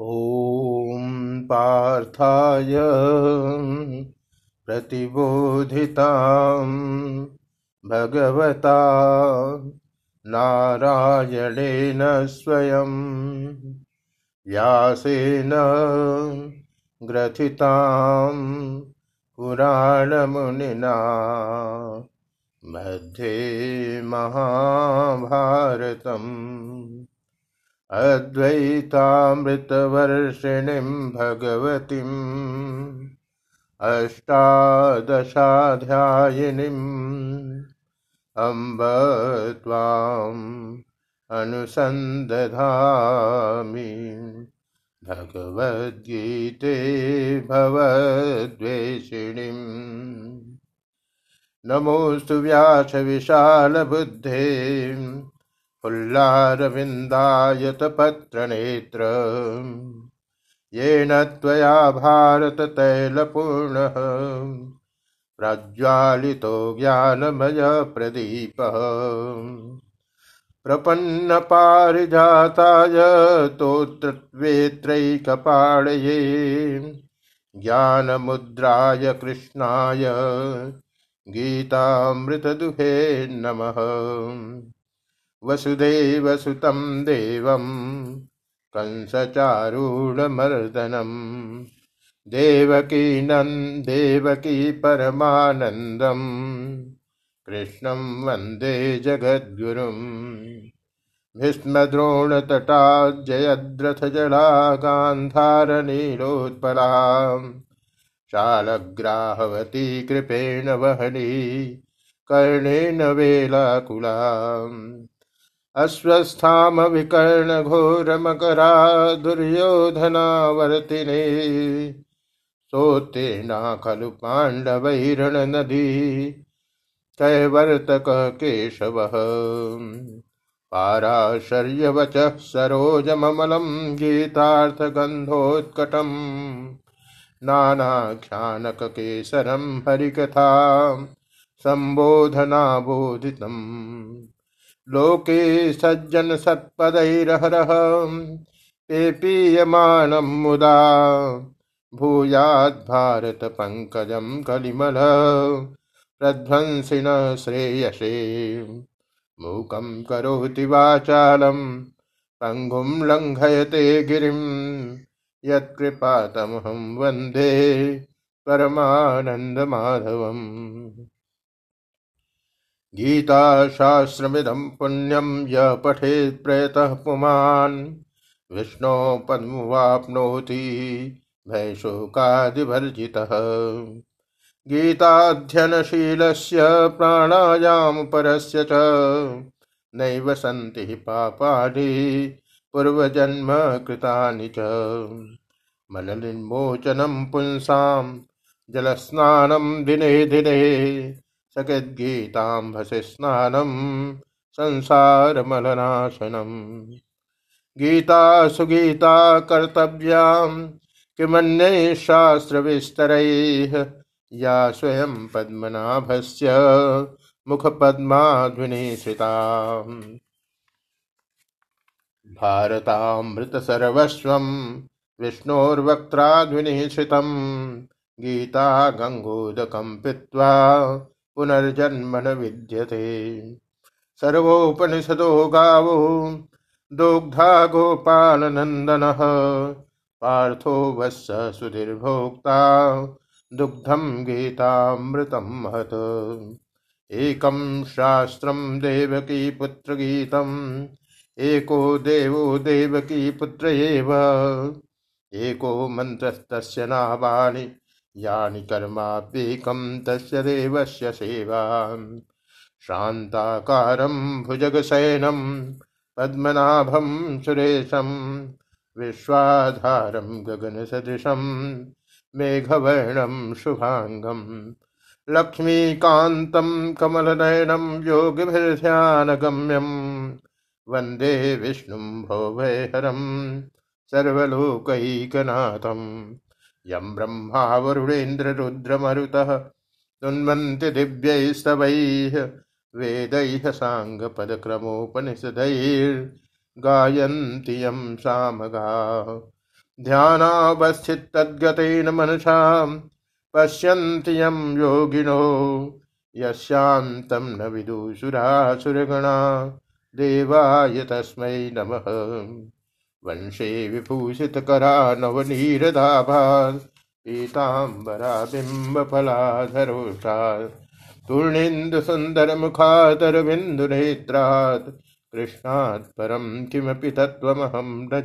ॐ पार्थाय प्रतिबोधितां भगवता नारायणेन स्वयं व्यासेन ग्रथितां पुराणमुनिना मध्ये महाभारतम् अद्वैतामृतवर्षिणीं भगवतीम् अष्टादशाध्यायिनीम् अम्ब त्वाम् अनुसन्दधामि भगवद्गीते भवद्वेषिणीम् नमोऽस्तु व्यासविशालबुद्धे पुल्लारविन्दायतपत्रनेत्र येन त्वया भारततैलपूर्णः। प्रज्वालितो ज्ञानमयप्रदीपः प्रपन्नपारिजाताय तोत्रवेत्रैकपाणये ज्ञानमुद्राय कृष्णाय। गीतामृतदुहे नमः। वसुदेवसुतं देवं कंसचारूढमर्दनम् देवकी नन् देवकी परमानन्दम् कृष्णं वंदे जगद्गुरुम् भीष्मद्रोणतटाज्जयद्रथजला गान्धारनीलोत्पला शालग्राहवती कृपेण वहनी कर्णेन वेलाकुला अश्वस्थामविकर्णघोरमकरा दुर्योधनावर्तिने सोत्तीर्णा खलु पाण्डवैरणनदी। कैवर्तकः केशवः। पाराशर्यवचः सरोजममलं गीतार्थगन्धोत्कटम्। नानाख्यानककेसरं हरिकथा। सम्बोधनाबोधितम्। लोके सज्जन सत्पदैरहरः पेपीयमानं मुदा भूयाद्भारतपङ्कजं कलिमल, प्रध्वंसिन श्रेयसे। मूकं करोति वाचालं, पङ्गुं लङ्घयते गिरिं, यत्कृपातमहं वंदे परमानन्दमाधवम्। गीताशास्त्रमिदं पुण्यं यः पठेत् प्रयतः पुमान्। विष्णो पद्मवाप्नोति भयशोकादिवर्जितः गीताध्ययनशीलस्य प्राणायामपरस्य च नैव सन्ति हि पापानि पूर्वजन्म कृतानि च। मलनिर्मोचनं पुंसां, जलस्नानं दिने दिने सकृद्गीताम्भसि स्नानं संसारमलनाशनम् गीता सुगीता कर्तव्यां किमन्यैः शास्त्रविस्तरैः, या स्वयं पद्मनाभ से पद्मनाभस्य मुखपद्माध्वनिश्रिता भारतामृतसर्वस्वं विष्णोर्वक्त्राध्वनिश्रितम् गीता गङ्गोदकं पुनर्जन्म न विद्यते सर्वोपनिषदो गावो दुग्धा गोपालनन्दनः। पार्थो वत्स सुधीर्भोक्ता दुग्धं गीतामृतं महत्। एकं शास्त्रं देवकी पुत्रगीतम् एको देवो देवकी पुत्र एव। एको मन्त्रस्तस्य नामानि यानि कर्माप्येकं तस्य देवस्य सेवा शान्ताकारं भुजगशयनं, पद्मनाभं सुरेशं, विश्वाधारं गगनसदृशं, मेघवर्णं शुभाङ्गं, लक्ष्मीकान्तं कमलनयनं, योगिभिर्ध्यानगम्यं, वंदे विष्णुं भोभयहरं सर्वलोकैकनाथम्। यं ब्रह्मा वरुणेन्द्ररुद्रमरुतः तुन्वन्ति दिव्यैस्तवैः वेदैः साङ्गपदक्रमोपनिषदैर्गायन्ति यं सामगाः ध्यानावस्थितद्गतेन मनसा पश्यन्ति यं योगिनो। यस्यान्तं न विदुषुरासुरगणा। देवाय तस्मै नमः। वंशे विभूषितकरा नवनीरधाभा पीताम्बरा बिम्बफलाधरोषा तूर्णेन्दुसुन्दरमुखादरविन्दुनेत्रात् कृष्णात् परं किमपि तत्त्वमहं न